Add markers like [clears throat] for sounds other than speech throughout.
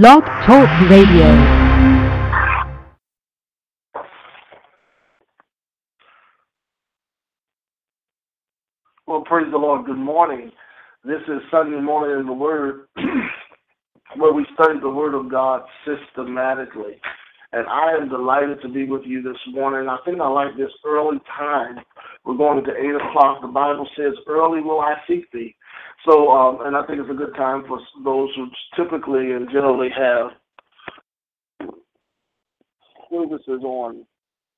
Blog Talk Radio. Well, praise the Lord. Good morning. This is Sunday morning in the Word, [clears throat] where we study the Word of God systematically. And I am delighted to be with you this morning. I think I like this early time. We're going to 8 o'clock. The Bible says, Early will I seek thee. So, um, and I think it's a good time for those who typically and generally have services on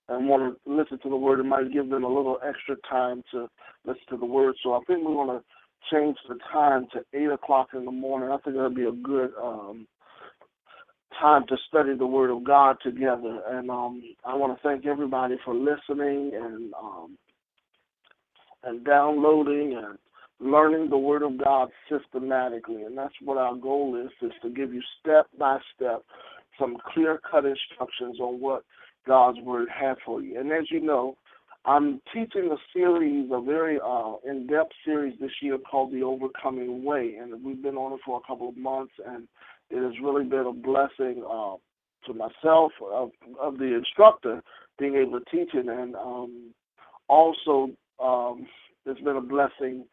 and want to listen to the word, it might give them a little extra time to listen to the word. So I think we want to change the time to eight o'clock in the morning. I think that'd be a good um, time to study the word of God together. And um, I want to thank everybody for listening and um, and downloading and learning the word of God systematically. And that's what our goal is, is to give you step by step some clear cut instructions on what God's word has for you. And as you know, I'm teaching a series, a very uh, in-depth series this year called The Overcoming Way, and we've been on it for a couple of months, and it has really been a blessing uh, to myself, of, of the instructor, being able to teach it, and um, also um, it's been a blessing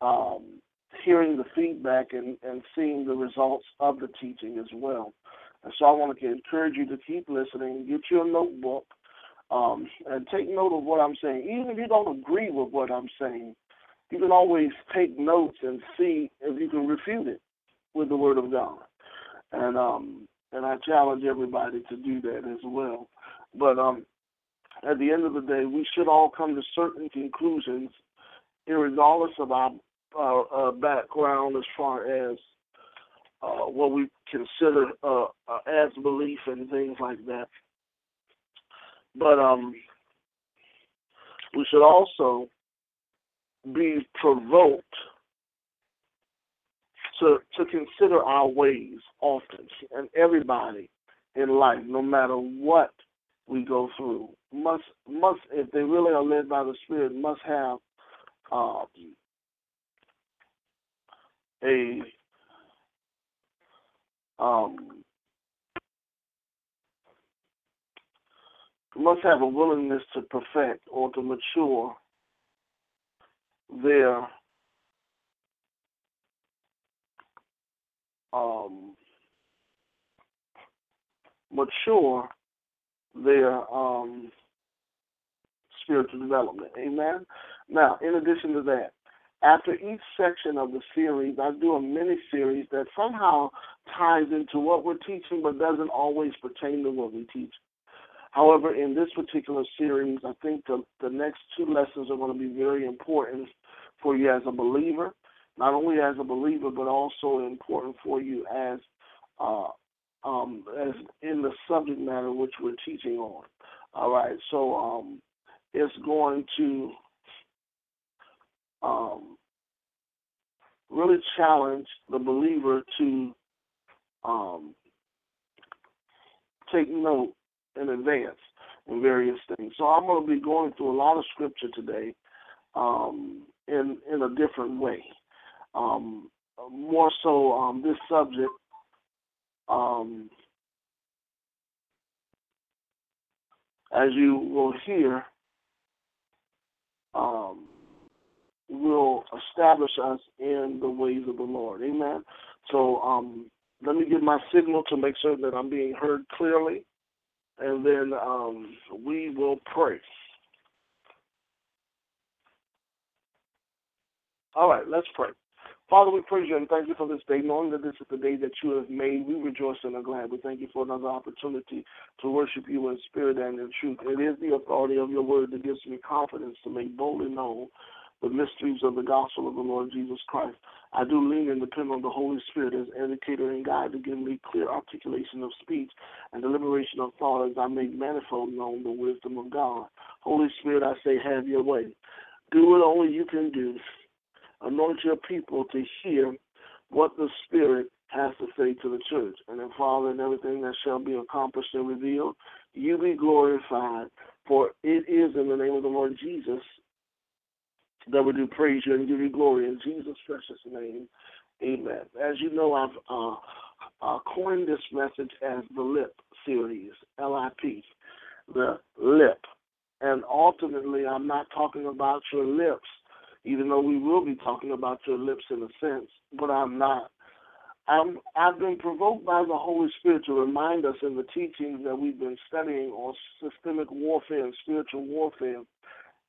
um, hearing the feedback and, and seeing the results of the teaching as well. And so I want to encourage you to keep listening, get your notebook, um, and take note of what I'm saying. Even if you don't agree with what I'm saying, you can always take notes and see if you can refute it with the Word of God. And um, and I challenge everybody to do that as well. But um, at the end of the day, we should all come to certain conclusions, regardless of our uh, uh, background as far as uh, what we consider uh, as belief and things like that. But um, we should also be provoked to to consider our ways often, and everybody in life, no matter what we go through, must must if they really are led by the Spirit, must have um, a um, must have a willingness to perfect or to mature their um, mature their um, spiritual development. Amen. Now, in addition to that, after each section of the series, I do a mini series that somehow ties into what we're teaching but doesn't always pertain to what we teach. However, in this particular series, I think the, the next two lessons are going to be very important for you as a believer, not only as a believer, but also important for you as uh, um, as in the subject matter which we're teaching on. All right, so um, it's going to um, really challenge the believer to um, take note in advance in various things. So I'm going to be going through a lot of scripture today um, in in a different way. Um, more so, um, this subject um, as you will hear, um, will establish us in the ways of the Lord. Amen. So um, let me give my signal to make sure that I'm being heard clearly, and then um, we will pray. All right, let's pray. Father, we praise you and thank you for this day, knowing that this is the day that you have made. We rejoice and are glad. We thank you for another opportunity to worship you in spirit and in truth. It is the authority of your word that gives me confidence to make boldly known the mysteries of the gospel of the Lord Jesus Christ. I do lean and depend on the Holy Spirit as educator and guide to give me clear articulation of speech and deliberation of thought as I make manifold known the wisdom of God. Holy Spirit, I say, have your way. Do what only you can do. Anoint your people to hear what the Spirit has to say to the church. And then, Father, in everything that shall be accomplished and revealed, you be glorified. For it is in the name of the Lord Jesus that we do praise you and give you glory in Jesus' precious name. Amen. As you know, I've uh, uh, coined this message as the LIP series, L-I-P, the LIP. And ultimately, I'm not talking about your lips, even though we will be talking about your lips in a sense, but I'm not. I'm, I've been provoked by the Holy Spirit to remind us in the teachings that we've been studying on systemic warfare and spiritual warfare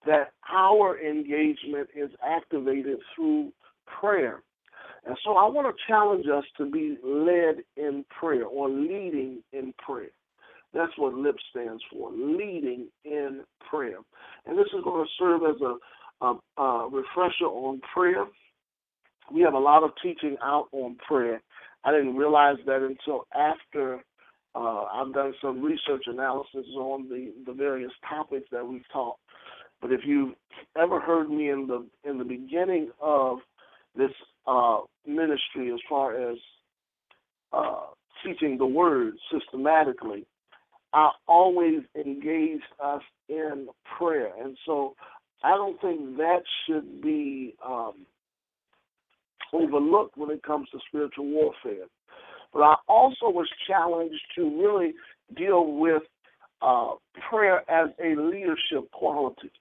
that our engagement is activated through prayer. And so I want to challenge us to be led in prayer or leading in prayer. That's what LIP stands for, leading in prayer. And this is going to serve as a, a, a refresher on prayer. We have a lot of teaching out on prayer. I didn't realize that until after uh, I've done some research analysis on the, the various topics that we've taught. But if you've ever heard me in the in the beginning of this uh, ministry, as far as uh, teaching the word systematically, I always engaged us in prayer, and so I don't think that should be um, overlooked when it comes to spiritual warfare. But I also was challenged to really deal with uh, prayer as a leadership quality.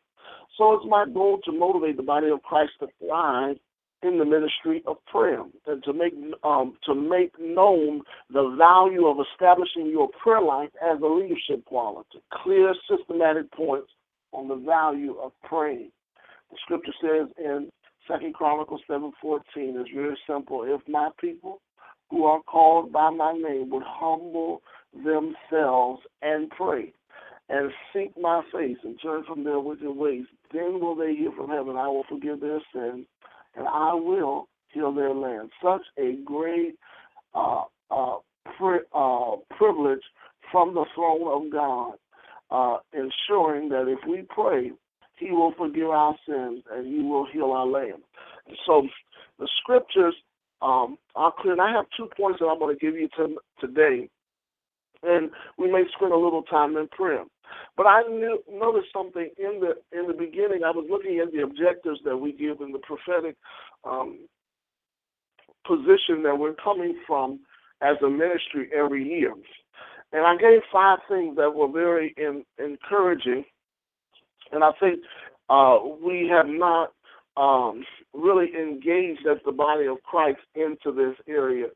So it's my goal to motivate the body of Christ to thrive in the ministry of prayer and to make um, to make known the value of establishing your prayer life as a leadership quality. Clear, systematic points on the value of praying. The scripture says in Second Chronicles seven fourteen is very simple. If my people who are called by my name would humble themselves and pray and seek my face and turn from their wicked ways, then will they hear from heaven. I will forgive their sins and I will heal their land. Such a great uh, uh, pri- uh, privilege from the throne of God, uh, ensuring that if we pray, He will forgive our sins and He will heal our land. So the scriptures um, are clear. And I have two points that I'm going to give you to, today, and we may spend a little time in prayer. But I knew, noticed something in the in the beginning. I was looking at the objectives that we give in the prophetic um, position that we're coming from as a ministry every year, and I gave five things that were very in, encouraging, and I think uh, we have not um, really engaged as the body of Christ into this area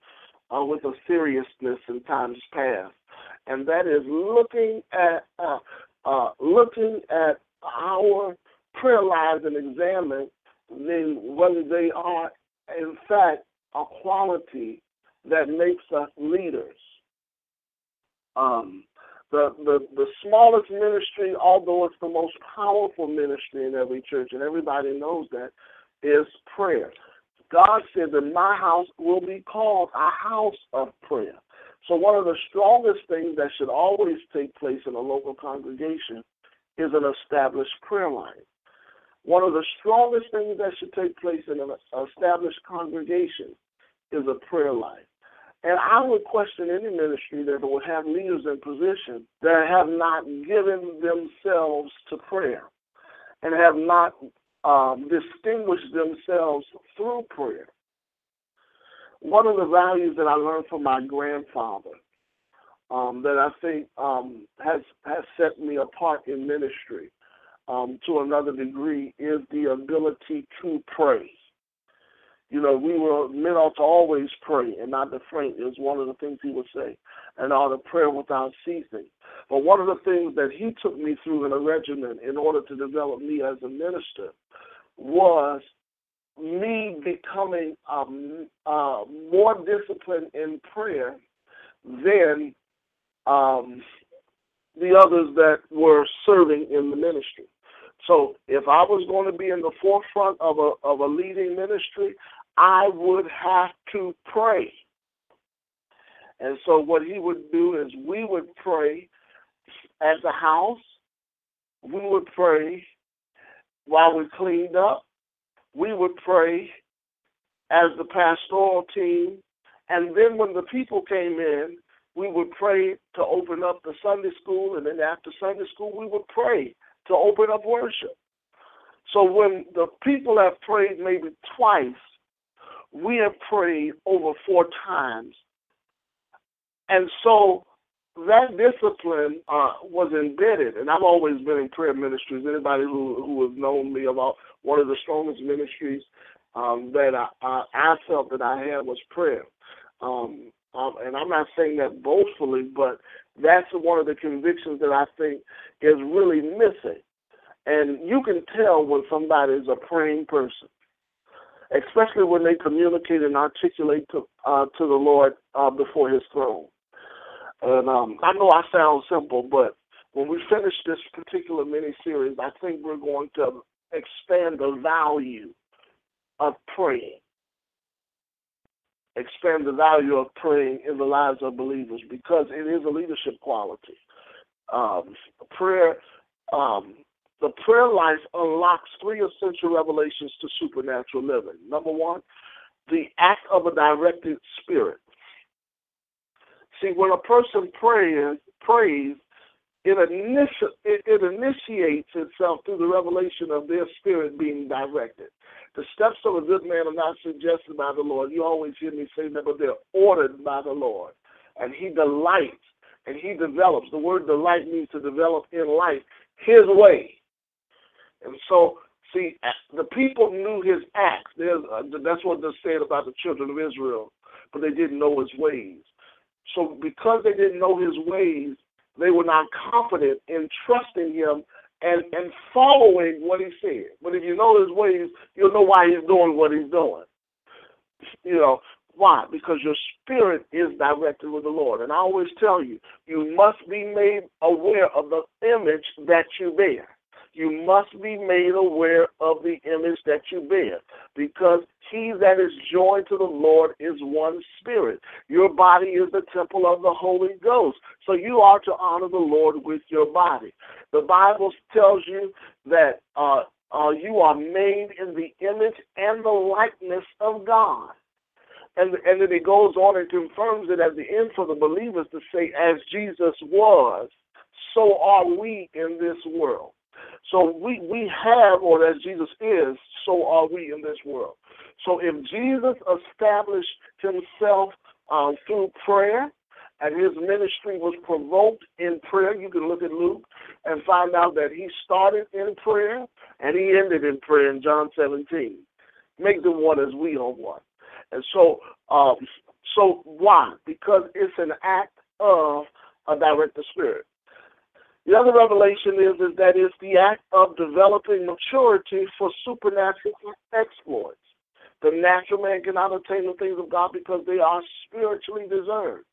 uh, with a seriousness in times past and that is looking at uh, uh, looking at our prayer lives and examine then whether they are in fact a quality that makes us leaders. Um, the, the the smallest ministry, although it's the most powerful ministry in every church, and everybody knows that, is prayer. God said that my house will be called a house of prayer. So, one of the strongest things that should always take place in a local congregation is an established prayer life. One of the strongest things that should take place in an established congregation is a prayer life. And I would question any ministry that would have leaders in position that have not given themselves to prayer and have not um, distinguished themselves through prayer one of the values that I learned from my grandfather um, that I think um, has has set me apart in ministry um, to another degree is the ability to pray. You know, we were men ought to always pray and not faint is one of the things he would say, and ought to pray without ceasing. But one of the things that he took me through in a regimen in order to develop me as a minister was me becoming um, uh, more disciplined in prayer than um, the others that were serving in the ministry. So if I was going to be in the forefront of a of a leading ministry, I would have to pray. And so what he would do is we would pray as a house. We would pray while we cleaned up we would pray as the pastoral team. And then when the people came in, we would pray to open up the Sunday school. And then after Sunday school, we would pray to open up worship. So when the people have prayed maybe twice, we have prayed over four times and so that discipline uh, was embedded, and I've always been in prayer ministries. Anybody who who has known me about one of the strongest ministries um, that I, I, I felt that I had was prayer. Um, um, and I'm not saying that boastfully, but that's one of the convictions that I think is really missing. And you can tell when somebody is a praying person, especially when they communicate and articulate to uh, to the Lord uh, before His throne. And um, I know I sound simple, but when we finish this particular mini series, I think we're going to expand the value of praying. Expand the value of praying in the lives of believers because it is a leadership quality. Um, prayer, um, the prayer life unlocks three essential revelations to supernatural living. Number one, the act of a directed spirit. See, when a person prays, prays, it, initi- it, it initiates itself through the revelation of their spirit being directed. The steps of a good man are not suggested by the Lord. You always hear me say that, but they're ordered by the Lord. And He delights and He develops. The word delight means to develop in life His way. And so, see, the people knew His acts. Uh, that's what they said about the children of Israel, but they didn't know His ways. So, because they didn't know His ways, they were not confident in trusting Him and and following what he said. But if you know his ways, you'll know why he's doing what he's doing. You know why? Because your spirit is directed with the Lord. And I always tell you, you must be made aware of the image that you bear you must be made aware of the image that you bear because he that is joined to the Lord is one spirit. Your body is the temple of the Holy Ghost. So you are to honor the Lord with your body. The Bible tells you that uh, uh, you are made in the image and the likeness of God. And, and then it goes on and confirms it at the end for the believers to say, as Jesus was, so are we in this world. So we, we have, or as Jesus is, so are we in this world. So if Jesus established himself um, through prayer, and his ministry was provoked in prayer. You can look at Luke and find out that he started in prayer and he ended in prayer in John 17. Make them one as we are one. And so, um, so why? Because it's an act of a directed spirit. The other revelation is, is that it's the act of developing maturity for supernatural exploits. The natural man cannot attain the things of God because they are spiritually discerned.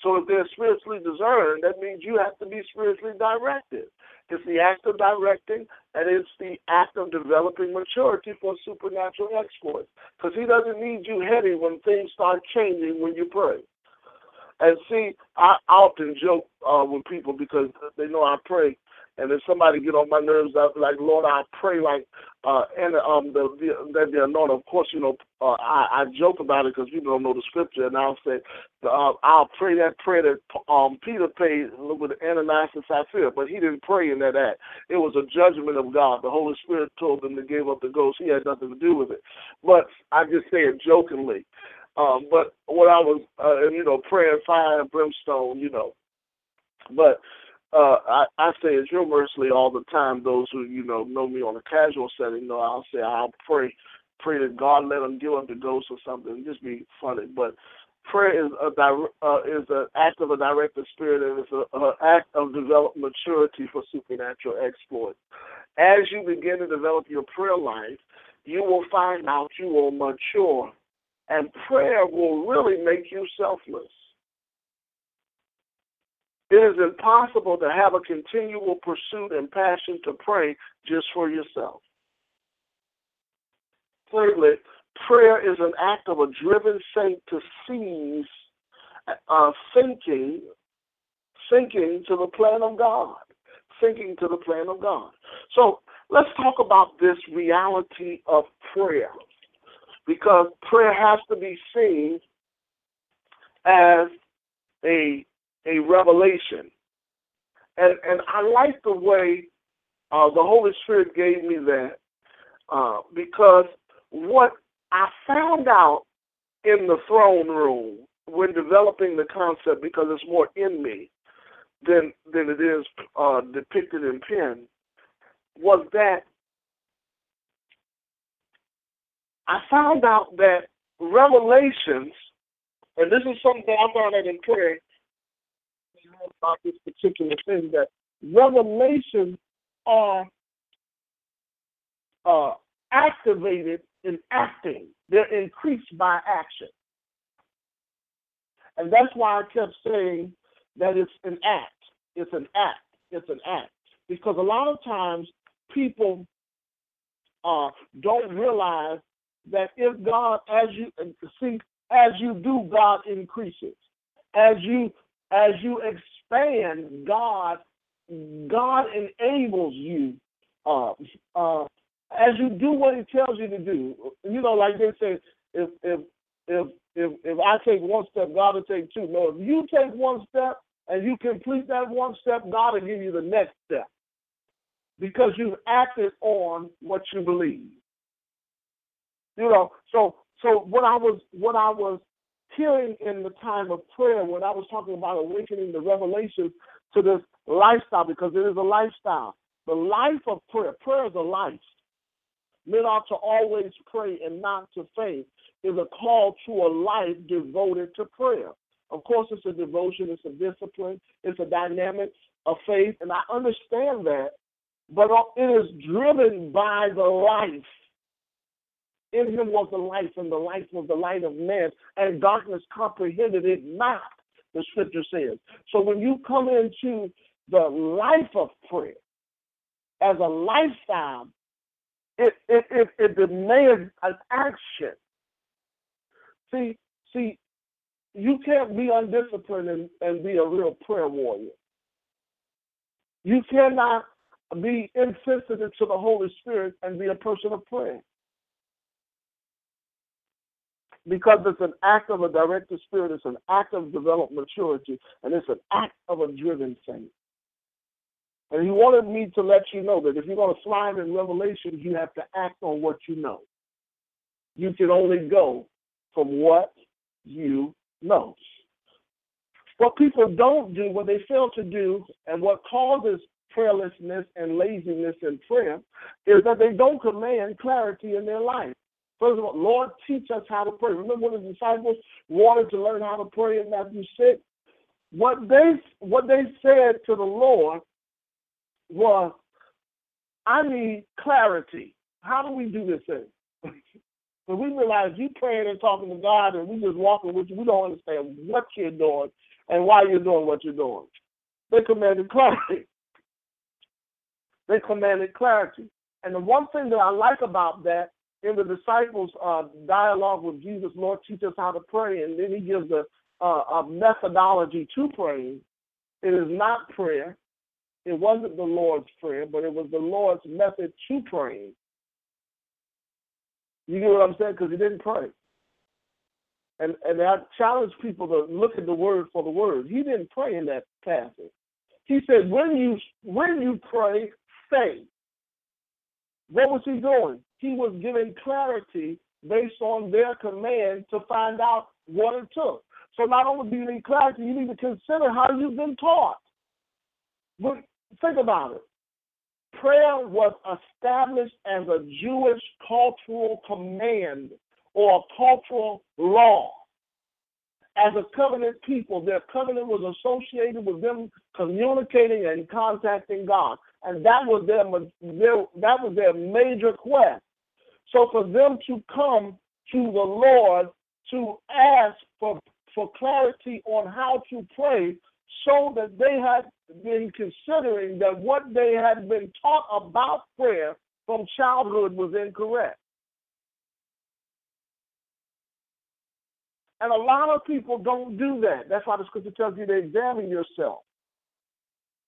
So if they're spiritually discerned, that means you have to be spiritually directed. It's the act of directing, and it's the act of developing maturity for supernatural exploits. Because he doesn't need you heady when things start changing when you pray. And see, I often joke uh, with people because they know I pray, and if somebody get on my nerves, I like, Lord, I pray like, uh, and um, the, that they're known. Of course, you know, uh, I, I joke about it because people don't know the scripture, and I'll say, uh, I'll pray that prayer that um Peter prayed with Ananias and Sapphira, but he didn't pray in that act. It was a judgment of God. The Holy Spirit told him to give up the ghost. He had nothing to do with it. But I just say it jokingly. Um, but when I was, uh, you know, praying fire and brimstone, you know, but uh, I, I say it humorously all the time. Those who you know know me on a casual setting, know I'll say I'll pray, pray that God let them give up the ghost or something. Just be funny, but prayer is a uh, is an act of a directed spirit, and it's an act of develop maturity for supernatural exploits. As you begin to develop your prayer life, you will find out you will mature and prayer will really make you selfless. It is impossible to have a continual pursuit and passion to pray just for yourself. Thirdly, prayer is an act of a driven saint to seize uh, thinking, thinking to the plan of God, thinking to the plan of God. So let's talk about this reality of prayer because prayer has to be seen as a a revelation. And and I like the way uh, the Holy Spirit gave me that uh, because what I found out in the throne room when developing the concept because it's more in me than than it is uh, depicted in pen was that I found out that revelations, and this is something I'm learning in prayer about this particular thing, that revelations are uh, activated in acting. They're increased by action. And that's why I kept saying that it's an act. It's an act. It's an act. Because a lot of times people uh, don't realize that if God, as you see, as you do, God increases. As you as you expand, God God enables you. Uh, uh, as you do what He tells you to do, you know, like they say, if if if if if I take one step, God will take two. No, if you take one step and you complete that one step, God will give you the next step because you've acted on what you believe. You know, so so what I was what I was hearing in the time of prayer when I was talking about awakening the revelation to this lifestyle because it is a lifestyle. The life of prayer, prayer is a life. Men ought to always pray and not to faint is a call to a life devoted to prayer. Of course, it's a devotion, it's a discipline, it's a dynamic of faith, and I understand that, but it is driven by the life. In him was the life, and the life was the light of man, and darkness comprehended it not, the scripture says. So when you come into the life of prayer as a lifestyle, it, it, it, it demands an action. See, see, you can't be undisciplined and, and be a real prayer warrior. You cannot be insensitive to the Holy Spirit and be a person of prayer. Because it's an act of a directed spirit, it's an act of developed maturity, and it's an act of a driven saint. And he wanted me to let you know that if you're going to thrive in Revelation, you have to act on what you know. You can only go from what you know. What people don't do, what they fail to do, and what causes prayerlessness and laziness in prayer is that they don't command clarity in their life. First of all, Lord, teach us how to pray. Remember when the disciples wanted to learn how to pray in Matthew 6? What they what they said to the Lord was, I need clarity. How do we do this thing? [laughs] But we realize you praying and talking to God and we just walking with you. We don't understand what you're doing and why you're doing what you're doing. They commanded clarity. [laughs] They commanded clarity. And the one thing that I like about that in the disciples' uh, dialogue with Jesus, Lord, teach us how to pray, and then he gives a, uh, a methodology to praying. It is not prayer. It wasn't the Lord's prayer, but it was the Lord's method to praying. You get what I'm saying? Because he didn't pray. And and I challenge people to look at the word for the word. He didn't pray in that passage. He said, when you when you pray, say. What was he doing? He was giving clarity based on their command to find out what it took. So not only do you need clarity, you need to consider how you've been taught. But think about it prayer was established as a Jewish cultural command or a cultural law. As a covenant people, their covenant was associated with them communicating and contacting God, and that was their, their that was their major quest. So for them to come to the Lord to ask for for clarity on how to pray showed that they had been considering that what they had been taught about prayer from childhood was incorrect. And a lot of people don't do that. That's why the scripture tells you to examine yourself.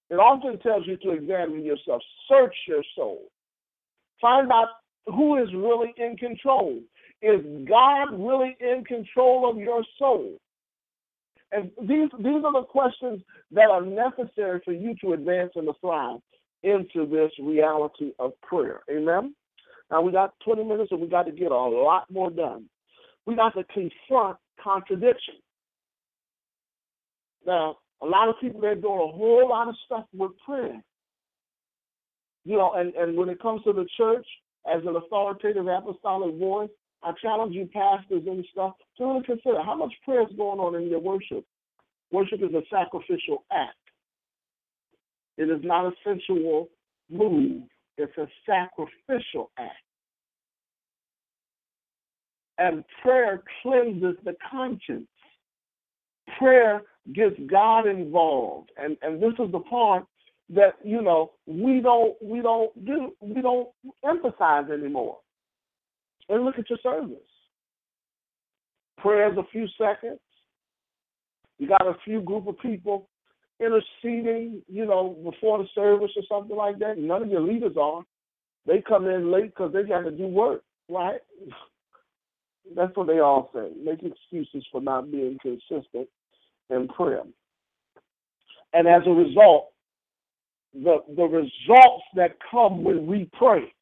It often tells you to examine yourself, search your soul, find out who is really in control. Is God really in control of your soul? And these these are the questions that are necessary for you to advance and to thrive into this reality of prayer. Amen. Now we got 20 minutes and we got to get a lot more done. We got to confront contradiction. Now, a lot of people they're doing a whole lot of stuff with prayer. You know, and, and when it comes to the church, as an authoritative apostolic voice, I challenge you pastors and stuff to really consider how much prayer is going on in your worship. Worship is a sacrificial act. It is not a sensual move. It's a sacrificial act. And prayer cleanses the conscience. Prayer gets God involved. And and this is the part that, you know, we don't we don't do we don't emphasize anymore. And look at your service. Prayer's a few seconds. You got a few group of people interceding, you know, before the service or something like that. None of your leaders are. They come in late because they got to do work, right? [laughs] That's what they all say. Make excuses for not being consistent in prayer. And as a result, the the results that come when we pray,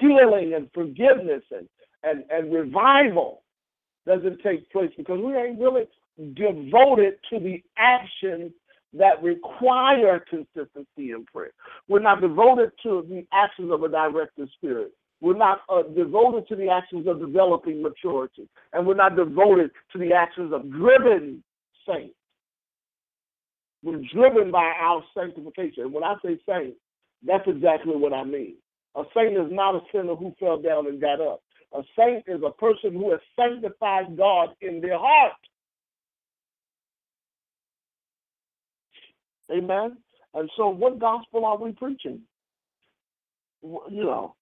healing and forgiveness and, and, and revival doesn't take place because we ain't really devoted to the actions that require consistency in prayer. We're not devoted to the actions of a directed spirit. We're not uh, devoted to the actions of developing maturity. And we're not devoted to the actions of driven saints. We're driven by our sanctification. And when I say saint, that's exactly what I mean. A saint is not a sinner who fell down and got up. A saint is a person who has sanctified God in their heart. Amen. And so, what gospel are we preaching? You know,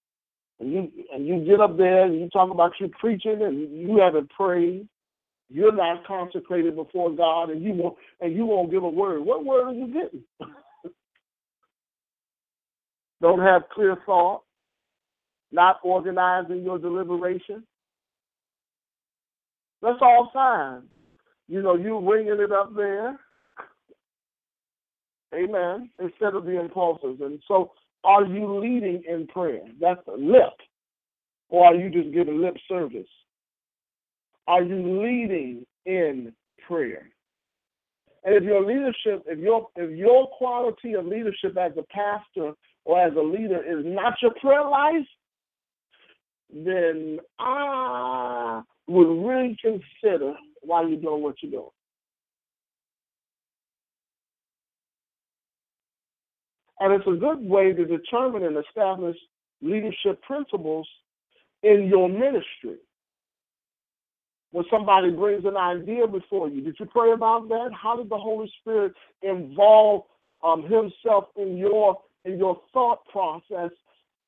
and you and you get up there and you talk about you preaching and you haven't prayed. You're not consecrated before God, and you won't and you won't give a word. What word are you getting? [laughs] Don't have clear thought. Not organizing your deliberation. That's all signs. You know, you winging it up there Amen. Instead of the impulses. And so are you leading in prayer? That's a lip. Or are you just giving lip service? Are you leading in prayer? And if your leadership, if your if your quality of leadership as a pastor or as a leader is not your prayer life, then I would really consider why you're doing what you're doing. And it's a good way to determine and establish leadership principles in your ministry. When somebody brings an idea before you, did you pray about that? How did the Holy Spirit involve um, Himself in your in your thought process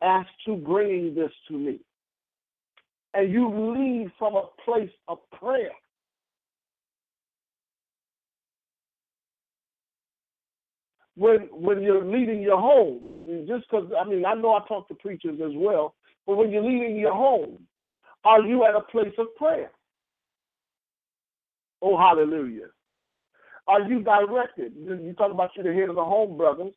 as to bringing this to me? And you lead from a place of prayer. when when you're leading your home. Just because I mean I know I talk to preachers as well, but when you're leading your home, are you at a place of prayer? Oh hallelujah. Are you directed? You talk about you the head of the home, brothers.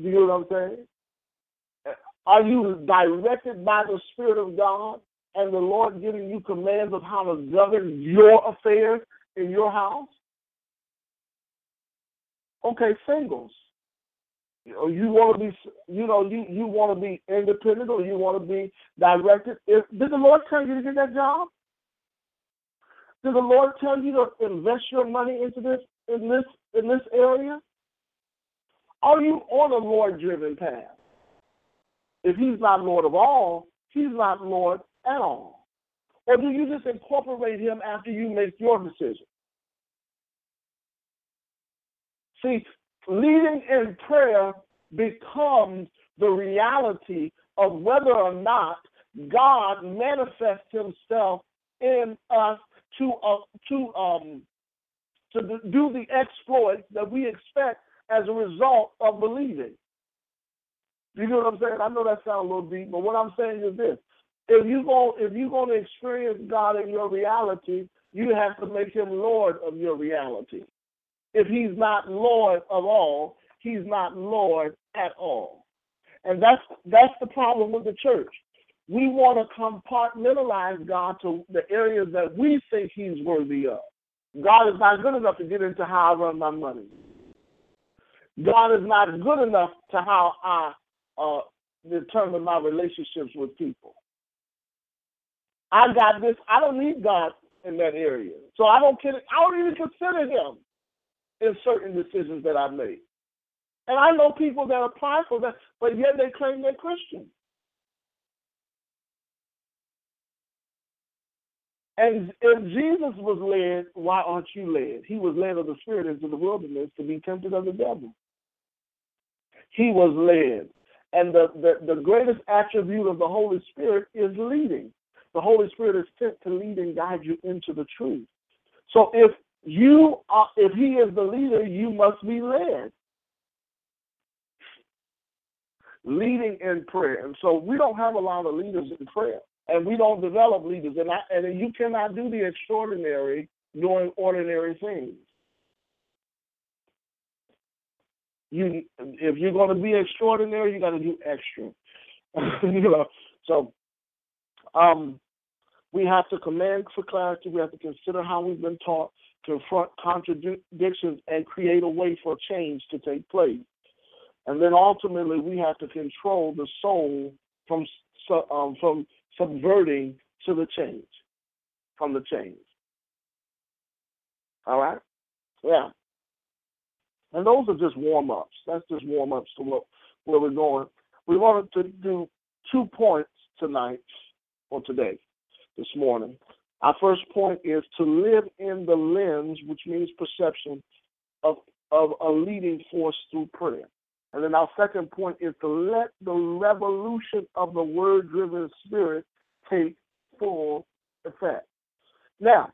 Do you know what I'm saying? Are you directed by the Spirit of God and the Lord giving you commands of how to govern your affairs in your house? Okay, singles. Oh, you want to be, you know, you you want to be independent or you want to be directed. Did the Lord tell you to get that job? Did the Lord tell you to invest your money into this in this in this area? Are you on a Lord-driven path? If He's not Lord of all, He's not Lord at all. Or do you just incorporate Him after you make your decision? See, leading in prayer becomes the reality of whether or not God manifests Himself in us to uh, to um to do the exploits that we expect as a result of believing. You know what I'm saying? I know that sounds a little deep, but what I'm saying is this: if you go, if you're going to experience God in your reality, you have to make Him Lord of your reality. If he's not Lord of all, he's not Lord at all. And that's that's the problem with the church. We want to compartmentalize God to the areas that we think he's worthy of. God is not good enough to get into how I run my money. God is not good enough to how I uh, determine my relationships with people. I got this. I don't need God in that area, so I don't. I don't even consider Him in certain decisions that I make. And I know people that apply for that, but yet they claim they're Christian. And if Jesus was led, why aren't you led? He was led of the Spirit into the wilderness to be tempted of the devil. He was led. And the, the, the greatest attribute of the Holy Spirit is leading. The Holy Spirit is sent to lead and guide you into the truth. So if you are, if He is the leader, you must be led. Leading in prayer. And so we don't have a lot of leaders in prayer and we don't develop leaders. And I, and you cannot do the extraordinary doing ordinary things. You, if you're going to be extraordinary, you got to do extra. [laughs] you know, so um, we have to command for clarity. We have to consider how we've been taught, to confront contradictions, and create a way for change to take place. And then ultimately, we have to control the soul from um, from subverting to the change, from the change. All right? Yeah. And those are just warm ups. That's just warm ups to what, where we're going. We wanted to do two points tonight or today, this morning. Our first point is to live in the lens, which means perception, of, of a leading force through prayer. And then our second point is to let the revolution of the word driven spirit take full effect. Now,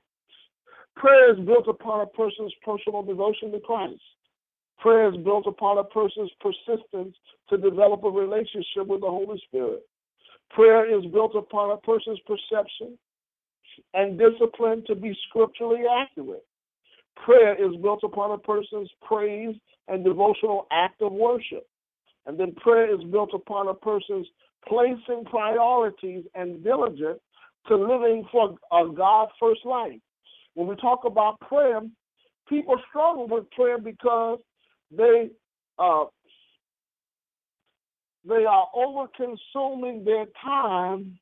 prayer is built upon a person's personal devotion to Christ. Prayer is built upon a person's persistence to develop a relationship with the Holy Spirit. Prayer is built upon a person's perception and discipline to be scripturally accurate. Prayer is built upon a person's praise and devotional act of worship. And then prayer is built upon a person's placing priorities and diligence to living for a God first life. When we talk about prayer, people struggle with prayer because they uh, they are over consuming their time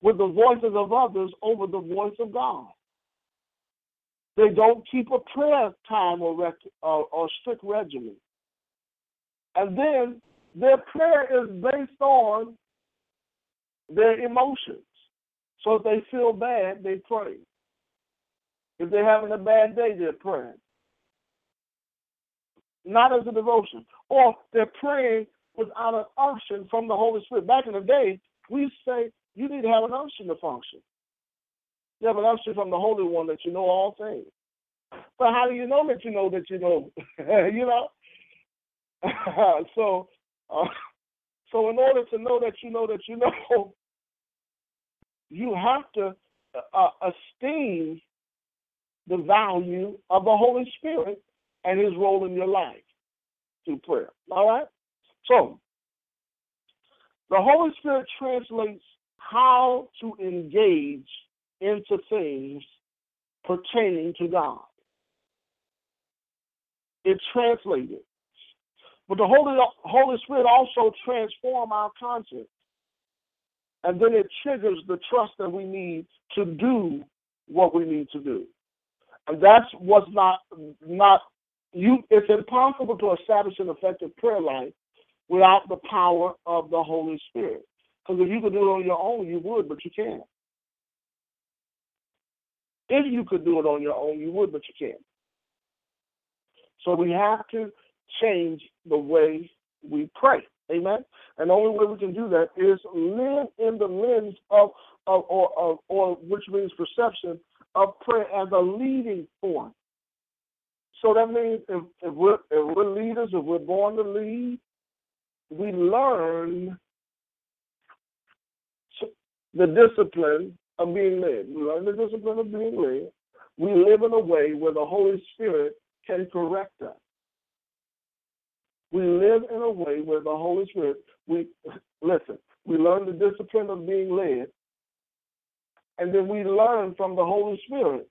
with the voices of others over the voice of God. They don't keep a prayer time or, rec- or, or strict regimen. And then their prayer is based on their emotions. So if they feel bad, they pray. If they're having a bad day, they're praying. Not as a devotion. Or they're praying without an unction from the Holy Spirit. Back in the day, we say you need to have an unction to function. You have an unction from the Holy One that you know all things. But how do you know that you know that you know? [laughs] you know? [laughs] so uh, so in order to know that you know that you know, you have to uh, esteem the value of the Holy Spirit and His role in your life through prayer. All right. So the Holy Spirit translates how to engage into things pertaining to God. It translated. But the Holy, Holy Spirit also transforms our conscience. And then it triggers the trust that we need to do what we need to do. And that's what's not not you it's impossible to establish an effective prayer life without the power of the Holy Spirit. Because if you could do it on your own, you would, but you can't. If you could do it on your own, you would, but you can't. So we have to change the way we pray. Amen. And the only way we can do that is live in the lens of, of or, or, or which means perception of prayer as a leading point. So that means if, if we're if we're leaders, if we're born to lead, we learn the discipline of being led. We learn the discipline of being led. We live in a way where the Holy Spirit can correct us. We live in a way where the Holy Spirit, we [laughs] listen, we learn the discipline of being led, and then we learn from the Holy Spirit.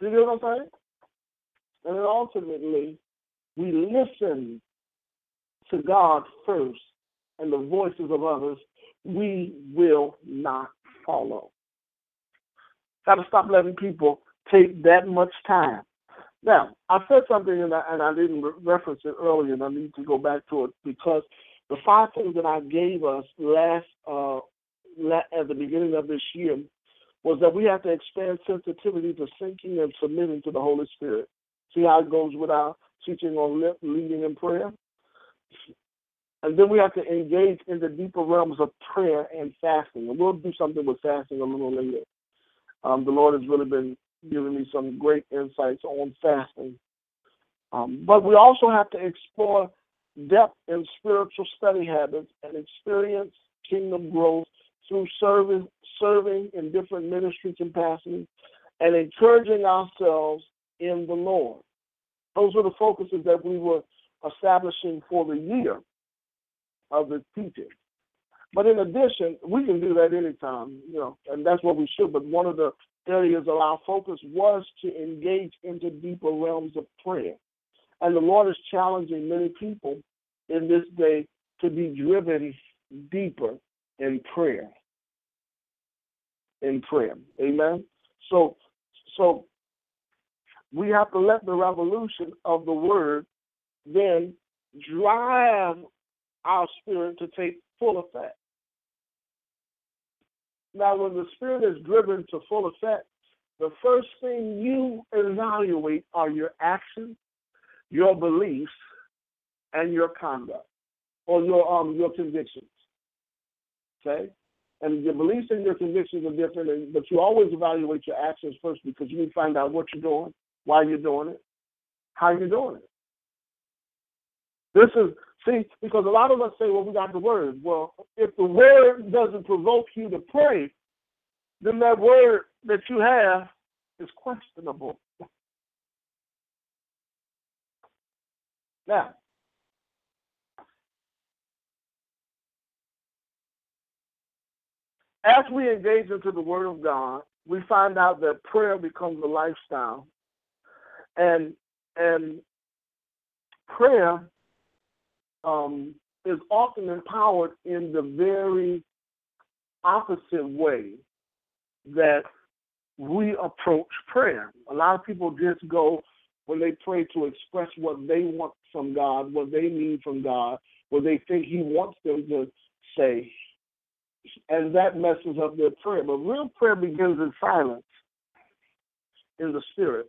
Do you know what I'm saying? And then ultimately, we listen to God first and the voices of others we will not follow. Got to stop letting people take that much time. Now, I said something and I, and I didn't re- reference it earlier, and I need to go back to it because the five things that I gave us last uh, at the beginning of this year was that we have to expand sensitivity to sinking and submitting to the Holy Spirit. See how it goes with our teaching on leading in prayer? And then we have to engage in the deeper realms of prayer and fasting. And we'll do something with fasting a little later. Um, the Lord has really been giving me some great insights on fasting. Um, but we also have to explore depth in spiritual study habits and experience kingdom growth through serving, serving in different ministry capacities and encouraging ourselves in the Lord. Those were the focuses that we were establishing for the year of the teaching. But in addition, we can do that anytime, you know, and that's what we should. But one of the areas of our focus was to engage into deeper realms of prayer. And the Lord is challenging many people in this day to be driven deeper in prayer. In prayer. Amen. So so we have to let the revolution of the word then drive our spirit to take full effect. Now, when the spirit is driven to full effect, the first thing you evaluate are your actions, your beliefs, and your conduct, or your um your convictions. Okay, and your beliefs and your convictions are different, but you always evaluate your actions first because you need to find out what you're doing, why you're doing it, how you're doing it. This is See, because a lot of us say, well, we got the word. Well, if the word doesn't provoke you to pray, then that word that you have is questionable. Now, as we engage into the Word of God, we find out that prayer becomes a lifestyle, and and prayer um, is often empowered in the very opposite way that we approach prayer. A lot of people just go when they pray to express what they want from God, what they need from God, what they think He wants them to say, and that messes up their prayer. But real prayer begins in silence, in the spirit,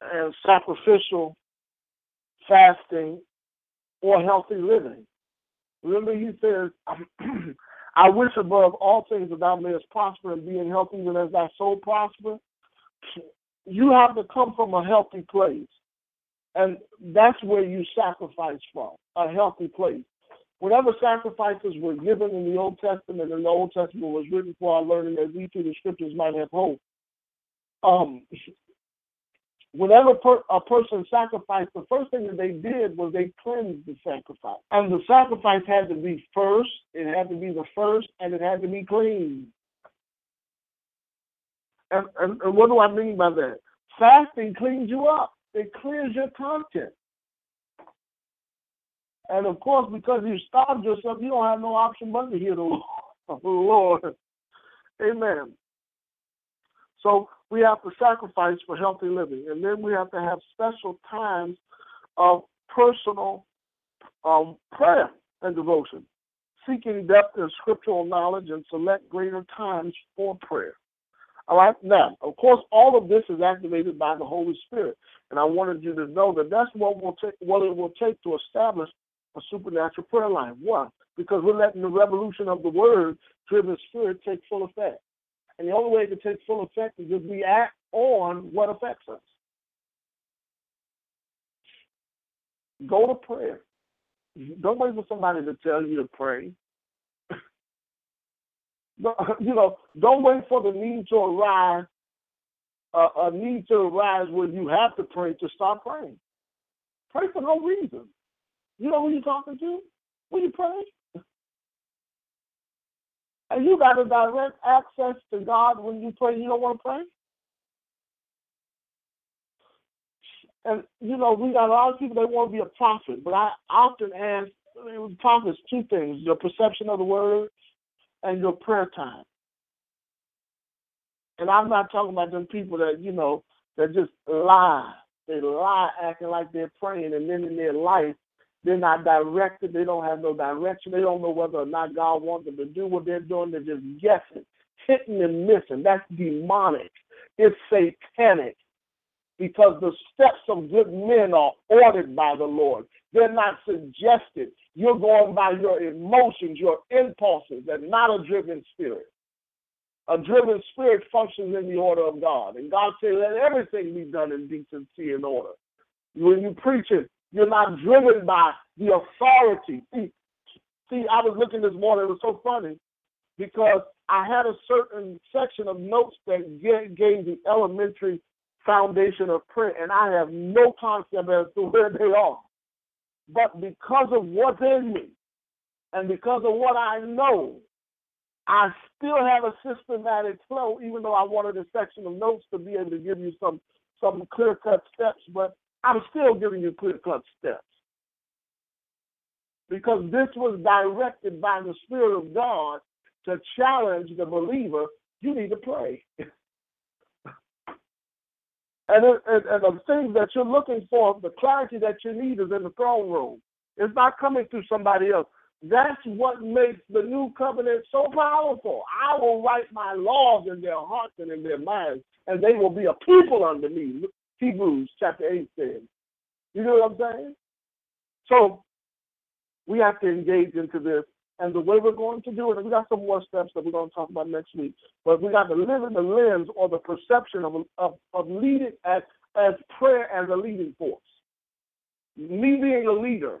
and sacrificial fasting, or healthy living. Remember, he says, [clears throat] I wish above all things that thou mayest prosper and be in health even as thy soul prosper. [sniffs] You have to come from a healthy place. And that's where you sacrifice from, a healthy place. Whatever sacrifices were given in the Old Testament, and the Old Testament was written for our learning that we through the scriptures might have hope. Um, whenever per, a person sacrificed, the first thing that they did was they cleansed the sacrifice. And the sacrifice had to be first, it had to be the first, and it had to be clean. And, and, and what do I mean by that? Fasting cleans you up. It clears your conscience. And of course, because you starved yourself, you don't have no option but to hear the [laughs] Lord. Amen. So we have to sacrifice for healthy living. And then we have to have special times of personal um, prayer and devotion, seeking depth in scriptural knowledge and select greater times for prayer. All right, now, of course, all of this is activated by the Holy Spirit. And I wanted you to know that that's what, will take, what it will take to establish a supernatural prayer life. Why? Because we're letting the revolution of the word driven spirit take full effect. And the only way to take full effect is if we act on what affects us. Go to prayer. Don't wait for somebody to tell you to pray. [laughs] you know, don't wait for the need to arise, uh, a need to arise when you have to pray to stop praying. Pray for no reason. You know who you're talking to when you pray? And you got a direct access to God when you pray. You don't want to pray? And, you know, we got a lot of people that want to be a prophet, but I often ask I mean, prophets two things your perception of the word and your prayer time. And I'm not talking about them people that, you know, that just lie. They lie acting like they're praying, and then in their life, they're not directed. They don't have no direction. They don't know whether or not God wants them to do what they're doing. They're just guessing, hitting and missing. That's demonic. It's satanic because the steps of good men are ordered by the Lord. They're not suggested. You're going by your emotions, your impulses, and not a driven spirit. A driven spirit functions in the order of God. And God said, let everything be done in decency and order. When you preach it, you're not driven by the authority. See, see, I was looking this morning, it was so funny because I had a certain section of notes that gave the elementary foundation of prayer, and I have no concept as to where they are. But because of what's in me and because of what I know, I still have a systematic flow, even though I wanted a section of notes to be able to give you some some clear cut steps, but I'm still giving you clear cut steps. Because this was directed by the Spirit of God to challenge the believer, you need to pray. [laughs] And, and, and the things that you're looking for, the clarity that you need is in the throne room. It's not coming through somebody else. That's what makes the new covenant so powerful. I will write my laws in their hearts and in their minds, and they will be a people under me. Hebrews chapter 8 says. You know what I'm saying? So we have to engage into this and the way we're going to do it, we got some more steps that we're going to talk about next week. But we got to live in the lens or the perception of of, of leading as as prayer as a leading force. Me being a leader,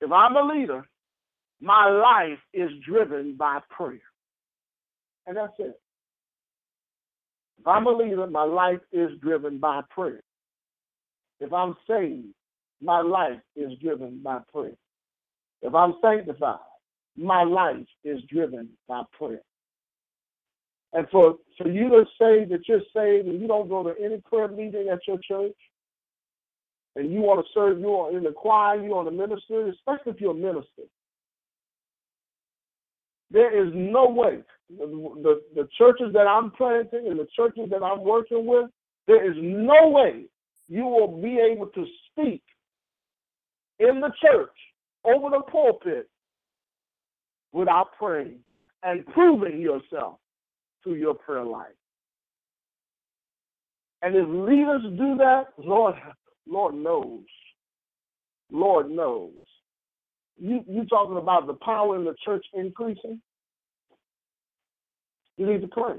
if I'm a leader, my life is driven by prayer. And that's it. If I'm a leader, my life is driven by prayer. If I'm saved, my life is driven by prayer. If I'm sanctified, my life is driven by prayer. And for, for you to say that you're saved and you don't go to any prayer meeting at your church, and you want to serve, you are in the choir, you want to minister, especially if you're a minister. There is no way. The, the, churches that I'm planting and the churches that I'm working with, there is no way you will be able to speak in the church over the pulpit without praying and proving yourself through your prayer life. And if leaders do that, Lord, Lord knows. Lord knows. You you talking about the power in the church increasing? You need to pray.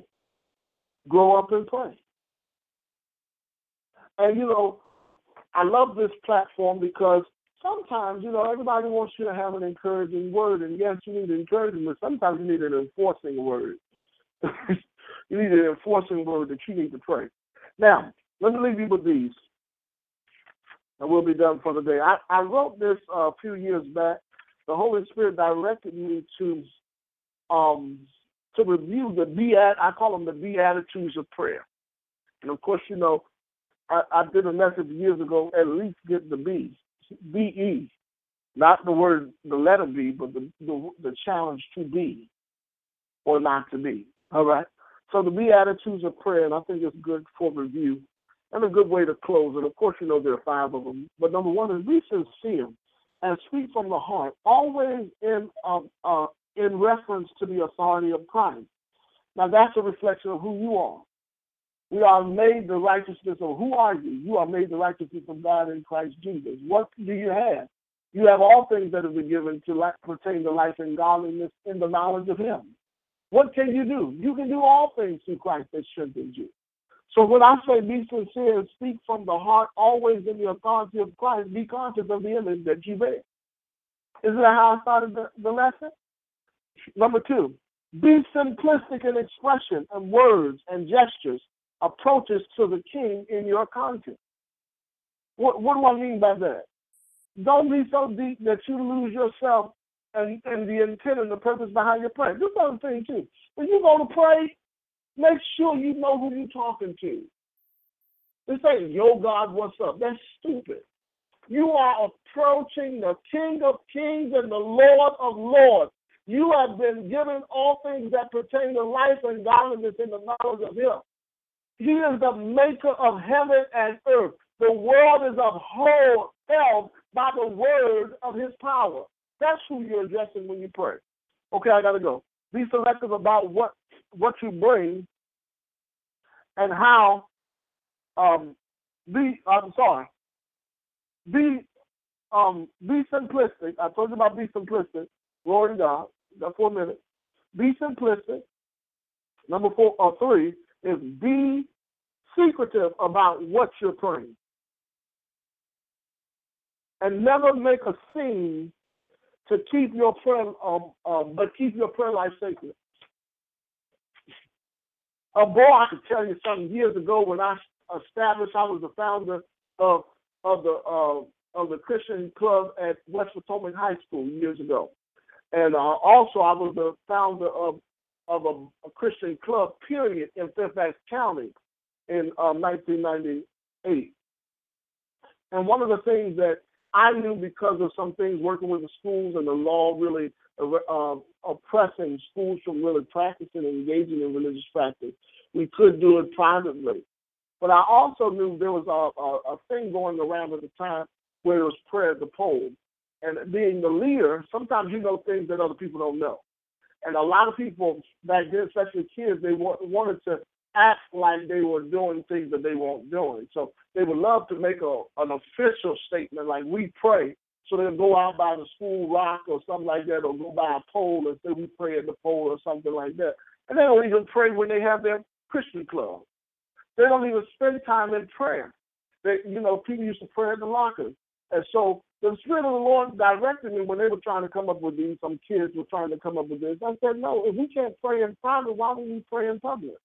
Grow up and pray. And you know, I love this platform because sometimes, you know, everybody wants you to have an encouraging word, and yes, you need encouragement, sometimes you need an enforcing word. [laughs] you need an enforcing word that you need to pray. Now, let me leave you with these, and we'll be done for the day. I, I wrote this uh, a few years back. The Holy Spirit directed me to um, to review the beat. I call them the beatitudes of prayer. And of course, you know, I, I did a message years ago. At least get the B. B E, not the word, the letter B, but the, the, the challenge to be or not to be. All right. So the Beatitudes of prayer, and I think it's good for review and a good way to close it. Of course, you know there are five of them, but number one is be sincere and speak from the heart, always in uh, uh, in reference to the authority of Christ. Now that's a reflection of who you are. We are made the righteousness of who are you? You are made the righteousness of God in Christ Jesus. What do you have? You have all things that have been given to pertain to life and godliness in the knowledge of Him. What can you do? You can do all things through Christ that strengthens you. So when I say be sincere speak from the heart, always in the authority of Christ, be conscious of the image that you bear. Isn't that how I started the, the lesson? Number two, be simplistic in expression and words and gestures approaches to the king in your conscience. What, what do I mean by that? Don't be so deep that you lose yourself and, and the intent and the purpose behind your prayer. This other thing too. When you go to pray, make sure you know who you're talking to. This ain't, yo, God, what's up? That's stupid. You are approaching the King of Kings and the Lord of Lords. You have been given all things that pertain to life and godliness in the knowledge of Him. He is the maker of heaven and earth. The world is upheld held by the word of His power. That's who you're addressing when you pray. Okay, I gotta go. Be selective about what what you bring and how. Um, be I'm sorry. Be um be simplistic. I told you about be simplistic. Glory to God. Got four minutes. Be simplistic. Number four or three is be secretive about what you're praying. And never make a scene to keep your prayer um, um but keep your prayer life sacred. A boy, I could tell you something years ago when I established, I was the founder of of the uh, of the Christian club at West Potomac High School years ago. And uh, also, I was the founder of of a, a, Christian club, period, in Fairfax County in uh, 1998. And one of the things that I knew because of some things working with the schools and the law really uh, oppressing schools from really practicing and engaging in religious practice, we could do it privately. But I also knew there was a, a, a thing going around at the time where it was prayer at the pole. And being the leader, sometimes you know things that other people don't know. And a lot of people back then, especially kids, they wanted to act like they were doing things that they weren't doing. So they would love to make a, an official statement like we pray. So they'll go out by the school rock or something like that, or go by a pole and say we pray at the pole or something like that. And they don't even pray when they have their Christian club. They don't even spend time in prayer. They, you know, people used to pray in the lockers. And so the Spirit of the Lord directed me when they were trying to come up with these. Some kids were trying to come up with this. I said, no, if we can't pray in private, why would we pray in public?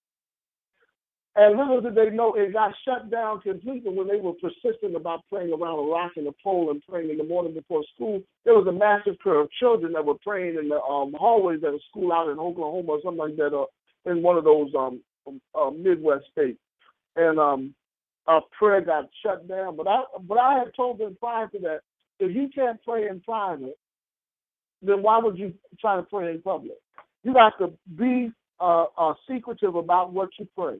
And little did they know it got shut down completely when they were persistent about playing around a rock and a pole and praying in the morning before school. There was a massive crowd of children that were praying in the um, hallways at a school out in Oklahoma or something like that, uh, in one of those um, uh, Midwest states. And um, uh, prayer got shut down. But I but I had told them prior to that, if you can't pray in private, then why would you try to pray in public? You have to be uh, uh, secretive about what you pray,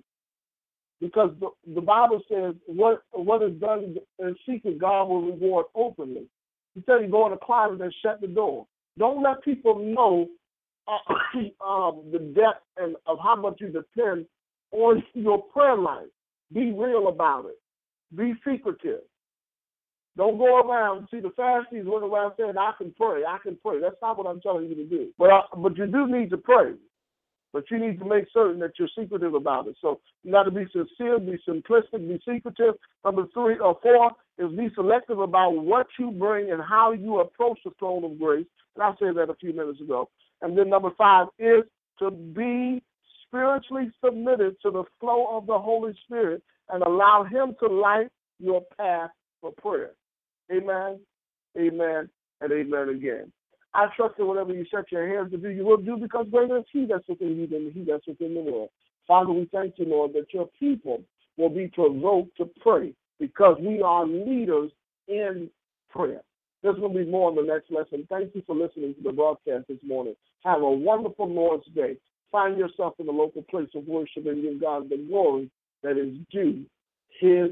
because the, the Bible says what what is done in secret, God will reward openly. He said, "You go in the closet and shut the door. Don't let people know uh, [clears throat] um, the depth and of how much you depend on your prayer life. Be real about it. Be secretive. Don't go around. See, the Pharisees went around saying, "I can pray. I can pray." That's not what I'm telling you to do. But but you do need to pray. But you need to make certain that you're secretive about it. So you got to be sincere, be simplistic, be secretive. Number three or four is be selective about what you bring and how you approach the throne of grace. And I said that a few minutes ago. And then number five is to be spiritually submitted to the flow of the Holy Spirit and allow Him to light your path for prayer. Amen, amen, and amen again. I trust that whatever you set your hands to do, you will do because greater is He that's within you than He that's within the world. Father, we thank you, Lord, that your people will be provoked to pray because we are leaders in prayer. Going to be more in the next lesson. Thank you for listening to the broadcast this morning. Have a wonderful Lord's Day. Find yourself in a local place of worship and give God the glory that is due His